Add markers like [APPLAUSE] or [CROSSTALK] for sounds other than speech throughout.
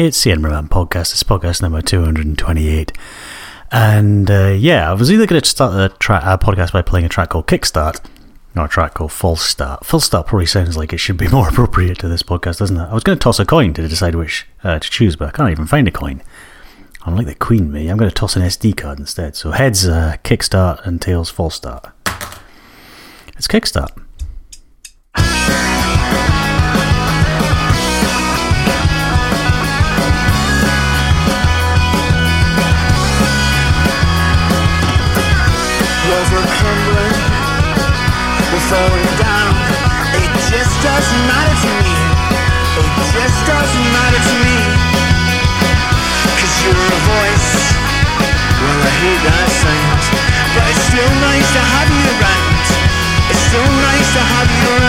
It's the Edinburgh Man podcast. It's podcast number 228. And uh, yeah, I was either going to start the tra- uh, podcast by playing a track called Kickstart or a track called False Start. False Start probably sounds like it should be [LAUGHS] more appropriate to this podcast, doesn't it? I was going to toss a coin to decide which uh, to choose, but I can't even find a coin. I'm like the Queen, me. I'm going to toss an SD card instead. So heads uh, Kickstart and tails False Start. It's Kickstart. Doesn't matter to me. It just doesn't matter to me. Cause you're a voice. Well, I hate that sound. But it's still nice to have you around. It's still nice to have you around.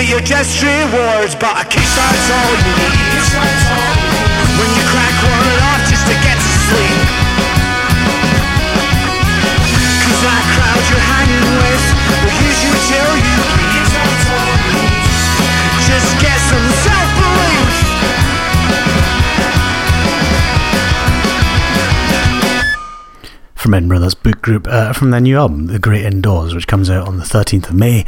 You'll get your just rewards, but a kickstart's all you need. When you crack one off just to get to sleep. Cause that crowd you're hanging with will use you till you bleed. Just get some self-belief. from Edinburgh, that's Book Group, uh, from their new album, The Great Indoors, which comes out on the 13th of May.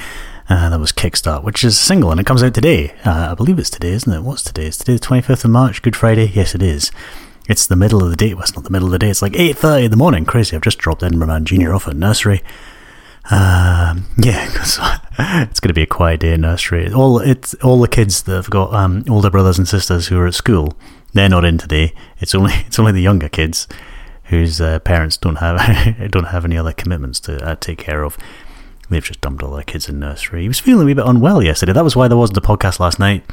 Uh, that was Kickstart, which is a single, and it comes out today. Uh, I believe it's today, isn't it? What's today? Is today the 25th of March, Good Friday? Yes, it is. It's the middle of the day. Well, it's not the middle of the day. It's like 8.30 in the morning. Crazy. I've just dropped Edinburgh Man Junior off at nursery. Um, yeah, [LAUGHS] it's going to be a quiet day in nursery. All it's all the kids that have got um, older brothers and sisters who are at school. They're not in today. It's only [LAUGHS] it's only the younger kids whose uh, parents don't have [LAUGHS] don't have any other commitments to uh, take care of. They've just dumped all their kids in nursery. He was feeling a wee bit unwell yesterday. That was why there wasn't a podcast last night.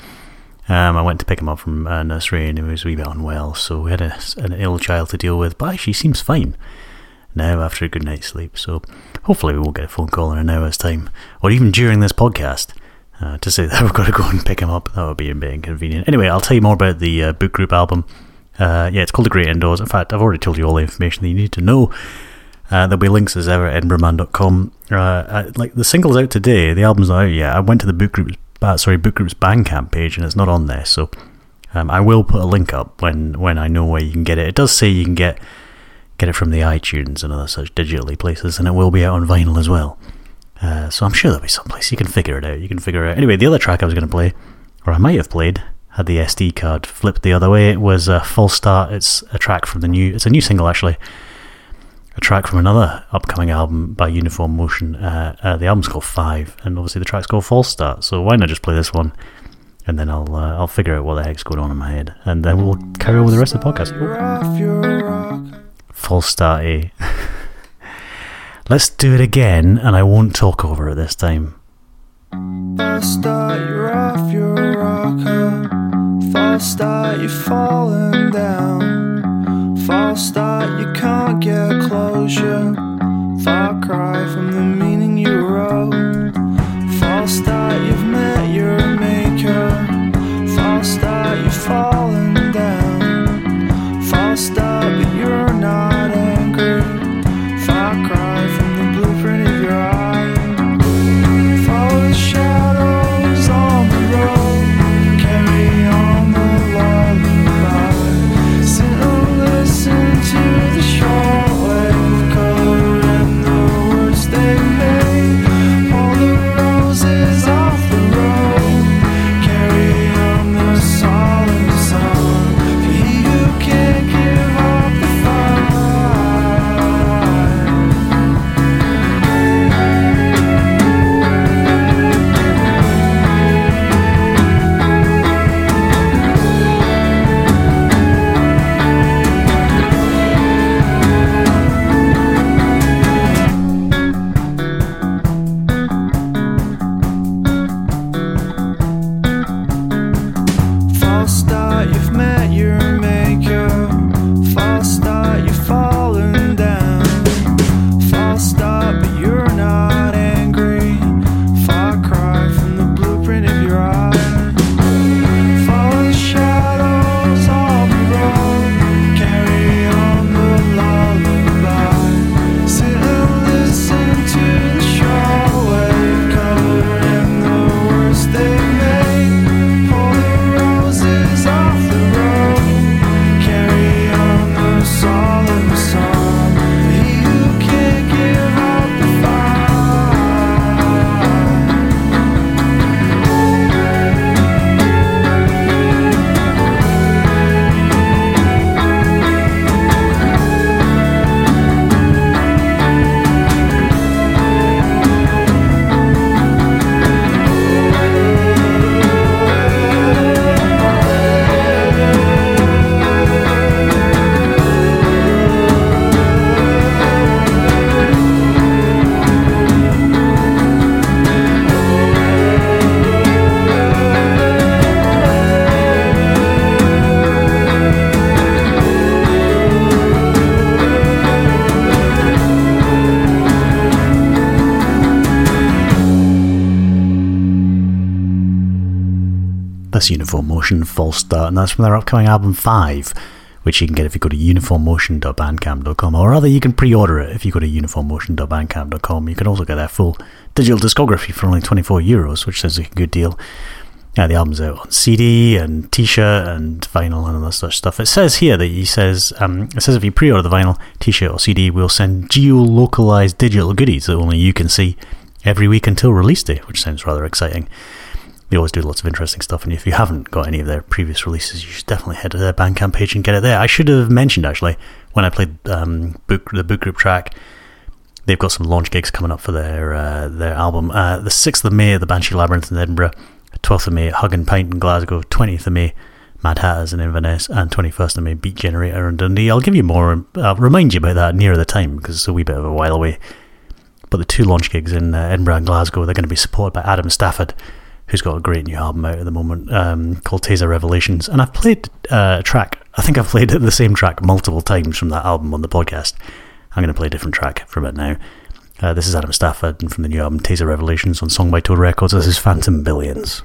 Um, I went to pick him up from uh, nursery and he was a wee bit unwell, so we had a, an ill child to deal with. But actually, he seems fine now after a good night's sleep. So hopefully, we won't get a phone call in an hour's time, or even during this podcast, uh, to say [LAUGHS] that we've got to go and pick him up. That would be a bit inconvenient. Anyway, I'll tell you more about the uh, Book Group album. Uh, yeah, it's called The Great Indoors. In fact, I've already told you all the information that you need to know. Uh, there'll be links as ever at edinburghman.com. Uh, uh, like the single's out today, the album's not out yet. I went to the book group's uh, sorry book group's Bandcamp page and it's not on there. So um, I will put a link up when when I know where you can get it. It does say you can get get it from the iTunes and other such digitally places, and it will be out on vinyl as well. Uh, so I'm sure there'll be some place you can figure it out. You can figure it out. Anyway, the other track I was going to play, or I might have played, had the SD card flipped the other way. It was a full start. It's a track from the new. It's a new single actually. A track from another upcoming album by Uniform Motion. Uh, uh, the album's called Five, and obviously the track's called False Start. So why not just play this one, and then I'll uh, I'll figure out what the heck's going on in my head, and then we'll carry on with the rest of the podcast. False Start, eh? [LAUGHS] Let's do it again, and I won't talk over it this time. False start, you're off your rocker. False start, you're falling down. False start, you can't get closure. Far cry from the meaning you wrote. False start, you've met your maker. False start, you've fallen down. False start, That's Uniform Motion, False Start, and that's from their upcoming album 5, which you can get if you go to uniformmotion.bandcamp.com, or rather, you can pre order it if you go to uniformmotion.bandcamp.com. You can also get their full digital discography for only 24 euros, which is a good deal. Yeah, the album's out on CD and T-shirt and vinyl and all that such stuff. It says here that he says um, it says if you pre-order the vinyl, T-shirt or CD, we'll send geo-localized digital goodies that only you can see every week until release day, which sounds rather exciting. They always do lots of interesting stuff, and if you haven't got any of their previous releases, you should definitely head to their Bandcamp page and get it there. I should have mentioned actually when I played um, book the book group track. They've got some launch gigs coming up for their uh, their album. Uh, the sixth of May the Banshee Labyrinth in Edinburgh, twelfth of May Hug and Pint in Glasgow, twentieth of May Mad Hatters in Inverness, and twenty first of May Beat Generator in Dundee. I'll give you more. I'll remind you about that nearer the time because it's a wee bit of a while away. But the two launch gigs in uh, Edinburgh and Glasgow, they're going to be supported by Adam Stafford, who's got a great new album out at the moment um, called Taser Revelations. And I've played uh, a track, I think I've played [LAUGHS] the same track multiple times from that album on the podcast. I'm going to play a different track from it now. Uh, this is Adam Stafford from the new album Taser Revelations on Song by Toad Records. This is Phantom Billions.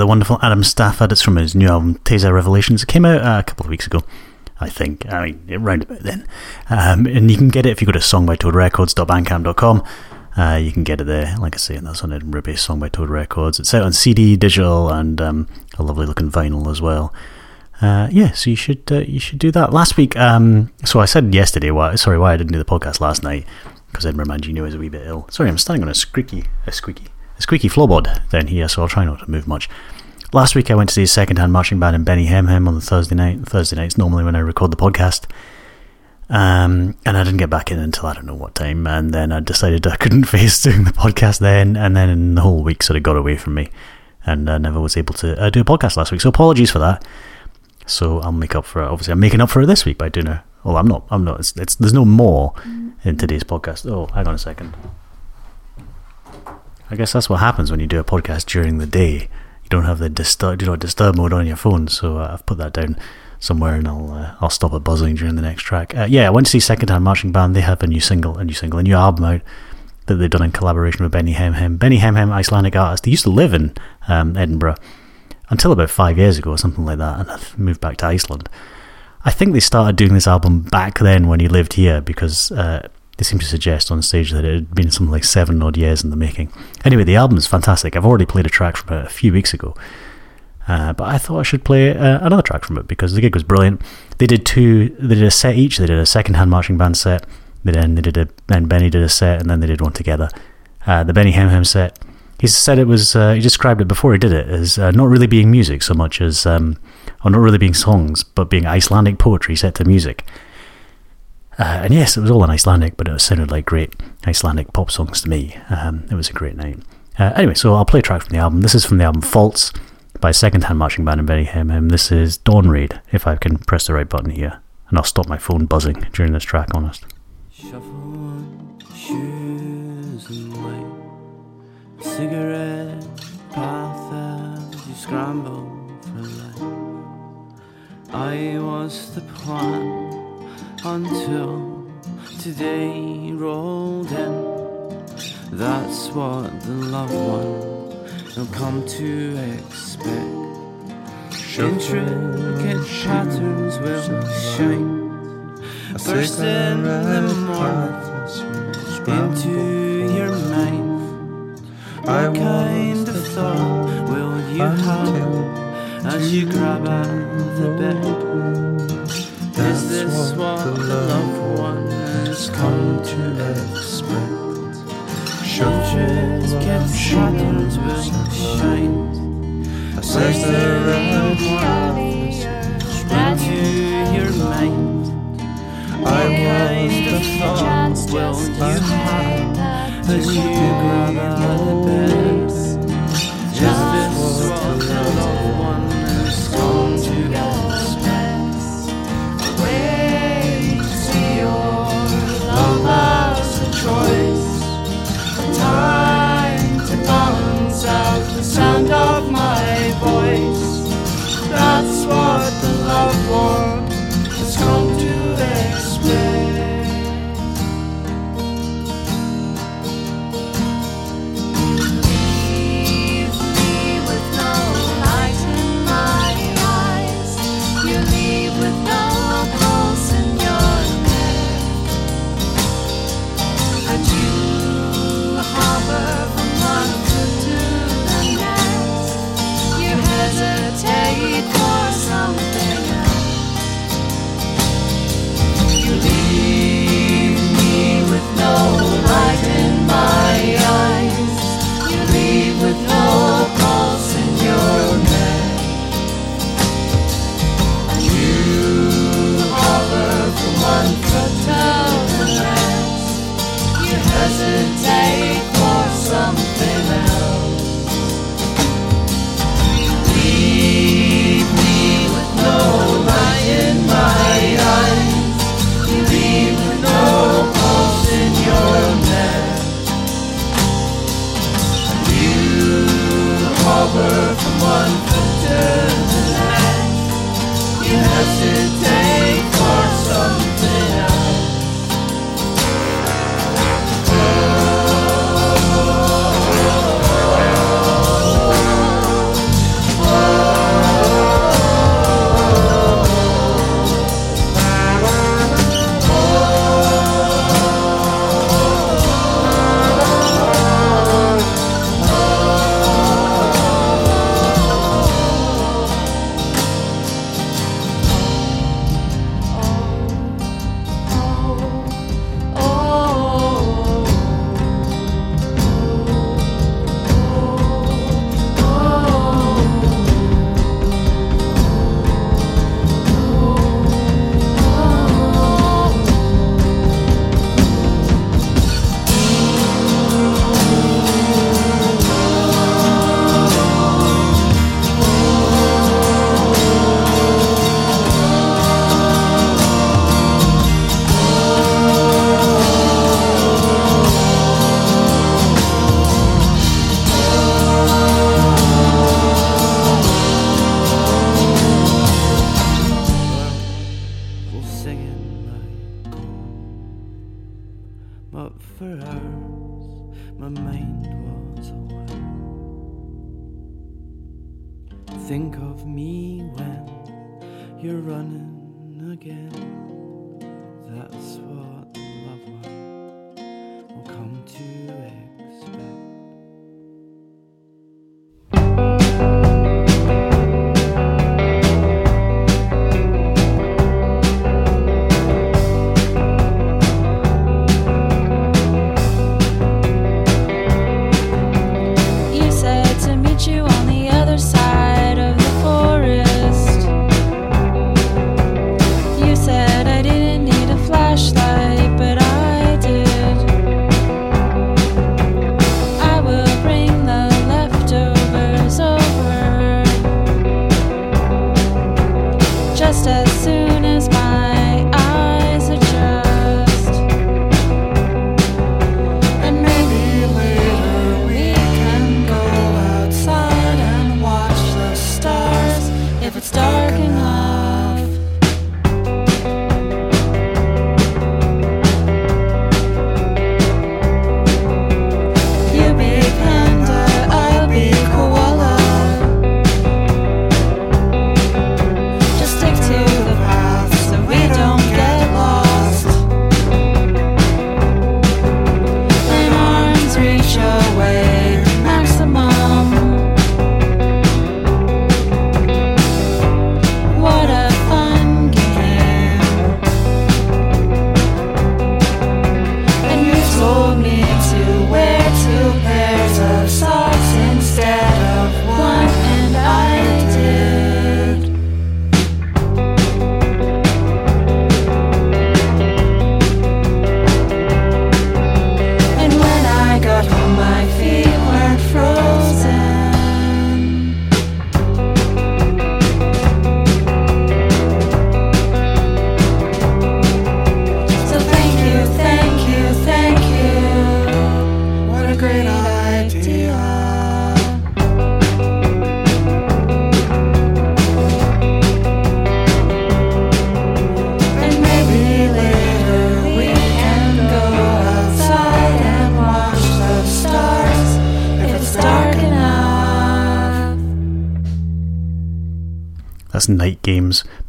The wonderful Adam Stafford. It's from his new album, Taser Revelations. It came out uh, a couple of weeks ago, I think. I mean, around about then. Um, and you can get it if you go to songbytoadrecords.bandcamp.com. Uh, you can get it there. Like I say, and that's on Edinburgh based Song by Toad Records. It's out on CD, digital, and um, a lovely looking vinyl as well. Uh, yeah, so you should uh, you should do that. Last week, um, so I said yesterday why sorry why I didn't do the podcast last night because Edinburgh Mangino is a wee bit ill. Sorry, I'm standing on a squeaky a squeaky squeaky floorboard down here, so I'll try not to move much. Last week I went to see a second-hand marching band in Benni Hemm Hemm on the Thursday night. Thursday night's normally when I record the podcast. Um, and I didn't get back in until I don't know what time, and then I decided I [LAUGHS] couldn't face doing the podcast then, and then the whole week sort of got away from me, and I never was able to uh, do a podcast last week. So apologies for that. So I'll make up for it. Obviously, I'm making up for it this week by doing a. Well, I'm not. I'm not. It's, it's there's no more in today's podcast. Oh, hang on a second. I guess that's what happens when you do a podcast during the day. You don't have the disturb, you know, disturb mode on your phone. So uh, I've put that down somewhere, and I'll uh, I'll stop it buzzing during the next track. Uh, yeah, I went to see Second Hand Marching Band. They have a new single, a new single, a new album out that they've done in collaboration with Benni Hemm Hemm. Benni Hemm Hemm, Icelandic artist. They used to live in um, Edinburgh until about five years ago or something like that, and I've [LAUGHS] moved back to Iceland. I think they started doing this album back then when he lived here because uh, they seem to suggest on stage that it had been something like seven odd years in the making. Anyway, the album is fantastic. I've already played a track from it a few weeks ago, uh, but I thought I should play uh, another track from it because the gig was brilliant. They did two. They did a set each. They did a second-hand marching band set. Then they did a. Then Benni did a set, and then they did one together. Uh, the Benni Hemm Hemm set. He said it was. Uh, he described it before he did it as uh, not really being music so much as, um, or not really being songs, but being Icelandic poetry set to music. Uh, and yes, it was all in Icelandic, but it sounded like great Icelandic pop songs to me. Um, it was a great night. Uh, anyway, so I'll play a track from the album. This is from the album Faults by Second Hand Marching Band and Benni Hemm Hemm. This is Dawn Raid, if I can press the right button here. And I'll stop my phone buzzing during this track, honest. Shuffle shoes and cigarette path as you scramble for. I was the until today rolled in. That's what the loved one will come to expect. Intricate patterns will shine. First in the morning into your mind. What kind of thought will you have as you grab at the that's is this what, what the loved one has come to expect? Shutters kept shut until it shined. A siren ran to your mind. I was the thought, well, you had that you grab the best. Just this the sound of my voice. That's what.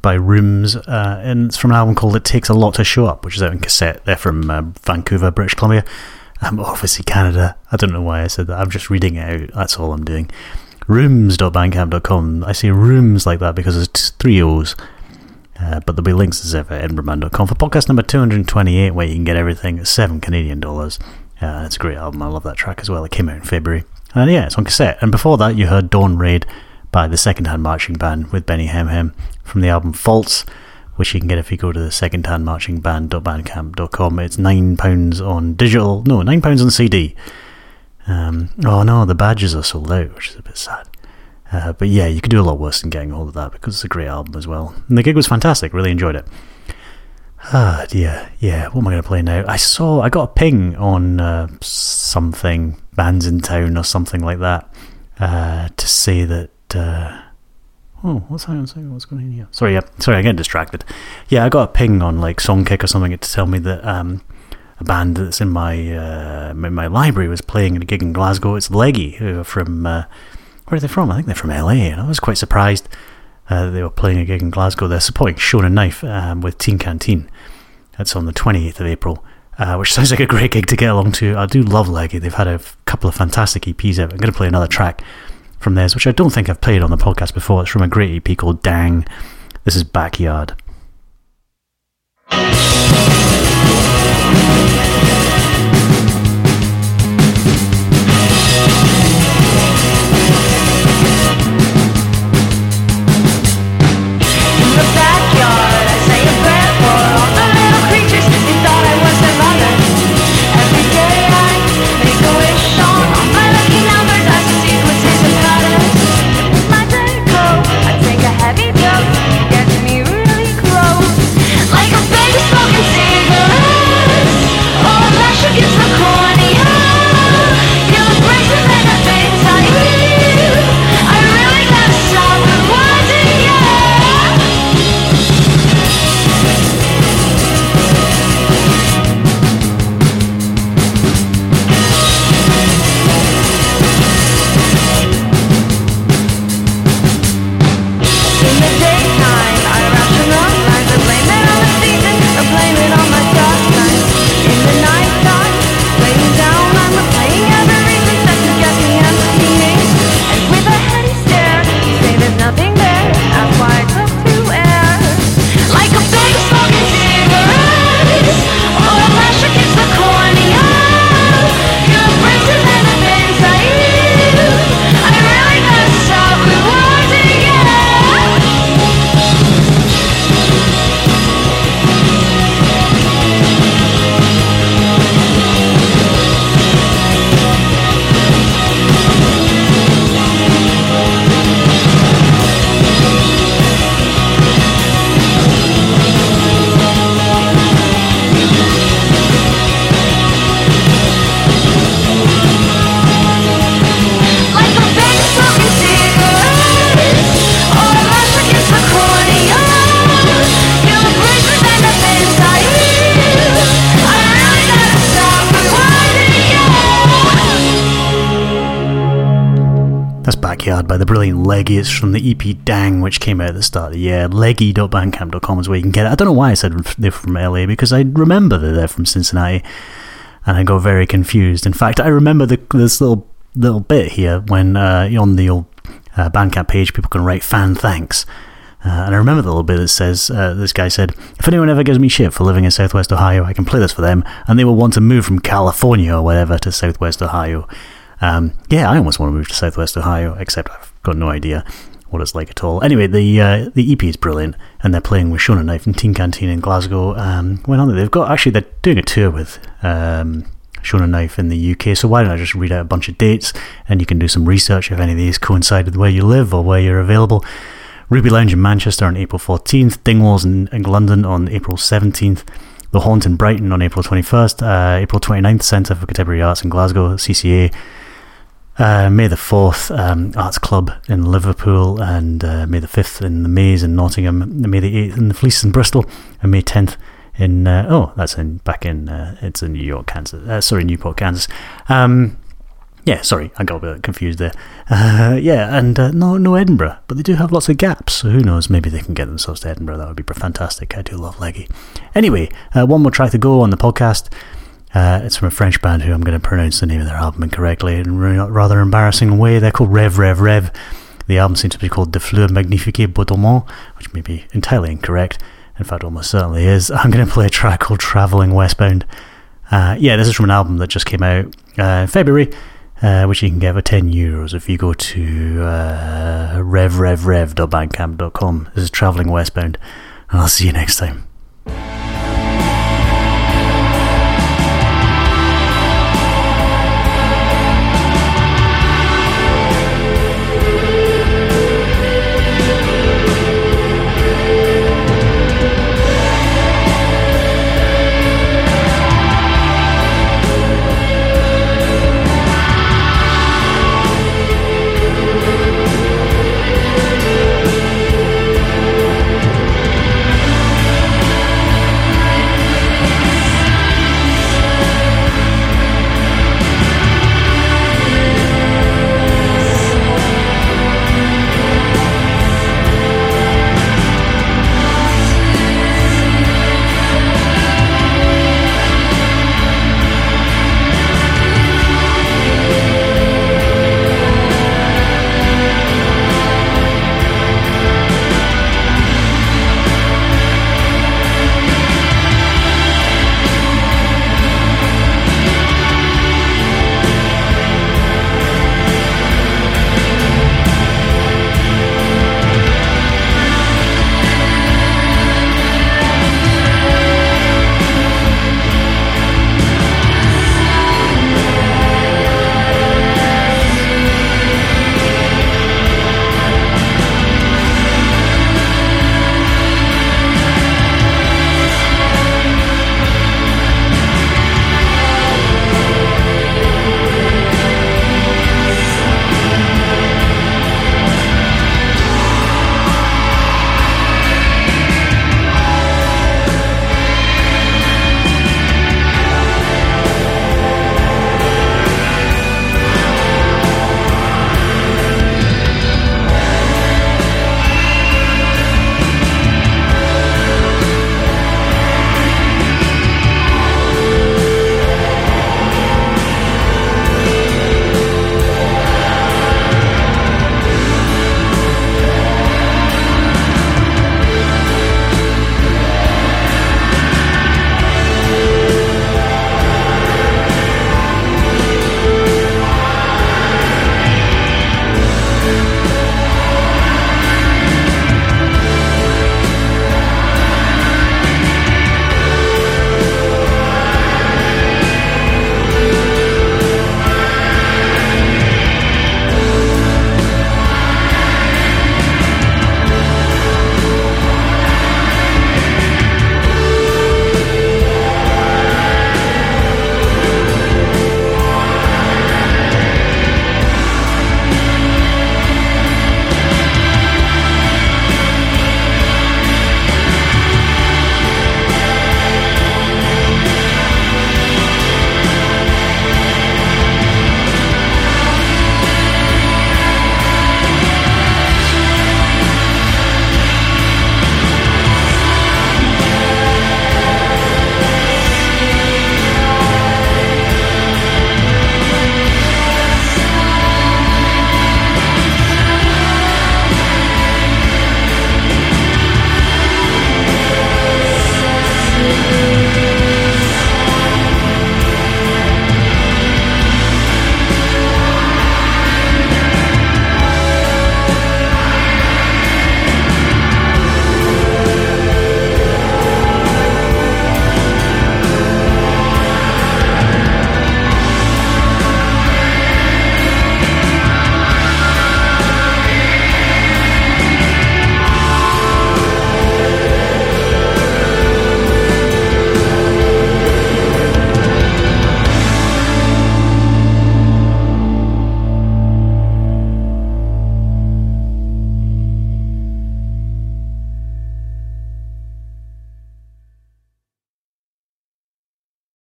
By Rooms, uh, and it's from an album called It Takes a Lot to Show Up, which is out in cassette. They're from uh, Vancouver, British Columbia. Um, obviously Canada. I don't know why I said that. I'm just reading it out. That's all I'm doing. Rooms.bandcamp.com. I say rooms like that because it's three O's. Uh, but there'll be links as ever at edinburghman.com for podcast number 228, where you can get everything at 7 Canadian dollars. Uh, it's a great album. I love that track as well. It came out in February. And yeah, it's on cassette. And before that, you heard Dawn Raid by the Second Hand Marching Band with Benni Hemm Hemm from the album Faults, which you can get if you go to the secondhandmarchingband.bandcamp.com. It's £9 on digital, no, £9 on CD. Um, oh no, the badges are sold out, which is a bit sad. Uh, but yeah, you could do a lot worse than getting a hold of that because it's a great album as well. And the gig was fantastic, really enjoyed it. Ah, dear, yeah. What am I going to play now? I saw, I got a ping on uh, something, bands in town or something like that, uh, to say that. Uh, oh, what's second, what's going on here? Sorry, yeah, sorry, I get distracted. Yeah, I got a ping on like Songkick or something to tell me that um, a band that's in my uh, in my library was playing at a gig in Glasgow. It's Leggy, who are from uh, where are they from? I think they're from LA, and I was quite surprised uh, they were playing a gig in Glasgow. They're supporting Shonen Knife um, with Teen Canteen. That's on the 28th of April, uh, which [LAUGHS] sounds like a great gig to get along to. I do love Leggy. They've had a f- couple of fantastic EPs out. I'm going to play another track from theirs, which I don't think I've played on the podcast before. It's from a great EP called Dang. This is Backyard. By the brilliant Leggy. From the EP Dang, which came out at the start of the year. Leggy.bandcamp.com is where you can get it. I don't know why I said they're from LA because I remember that they're from Cincinnati and I got very confused. In fact, I remember the, this little little bit here when uh, on the old uh, Bandcamp page people can write fan thanks. Uh, and I remember the little bit that says, uh, this guy said, if anyone ever gives me shit for living in Southwest Ohio, I can play this for them, and they will want to move from California or whatever to Southwest Ohio. Um, yeah, I almost want to move to Southwest Ohio, except I've got no idea what it's like at all. Anyway, the uh, the EP is brilliant, and they're playing with Shonen Knife and Teen Canteen in Glasgow. Um, when are they? They've got actually they're doing a tour with um, Shonen Knife in the UK. So why don't I just read out a bunch of dates, and you can do some research if any of these coincide with where you live or where you're available. Ruby Lounge in Manchester on April 14th, Dingwalls in, in London on April 17th, The Haunt in Brighton on April 21st, uh, April 29th, Centre for Contemporary Arts in Glasgow, CCA. Uh, May the 4th, um, Arts Club in Liverpool, and uh, May the 5th in the Maze in Nottingham, May the 8th in the Fleece in Bristol, and May 10th in, uh, oh, that's in back in, uh, it's in New York, Kansas, uh, sorry, Newport, Kansas. Um, Yeah, sorry, I got a bit confused there. [LAUGHS] Uh, yeah, and no, no Edinburgh, but they do have lots of gaps. So who knows? Maybe they can get themselves to Edinburgh. That would be fantastic. I do love Leggy. Anyway, one more track to go on the podcast. Uh, it's from a French band who I'm going to pronounce the name of their album incorrectly in a rather embarrassing way. They're called Rev Rev Rev. The album seems to be called De Fleur Magnifique Baudolement, which may be entirely incorrect. In fact, almost certainly is. [LAUGHS] I'm going to play a track called Travelling Westbound. Uh, yeah, this is from an album that just came out uh, in February uh, which you can get for 10 euros if you go to uh, revrevrev.bandcamp.com. This is Travelling Westbound, and I'll see you next time.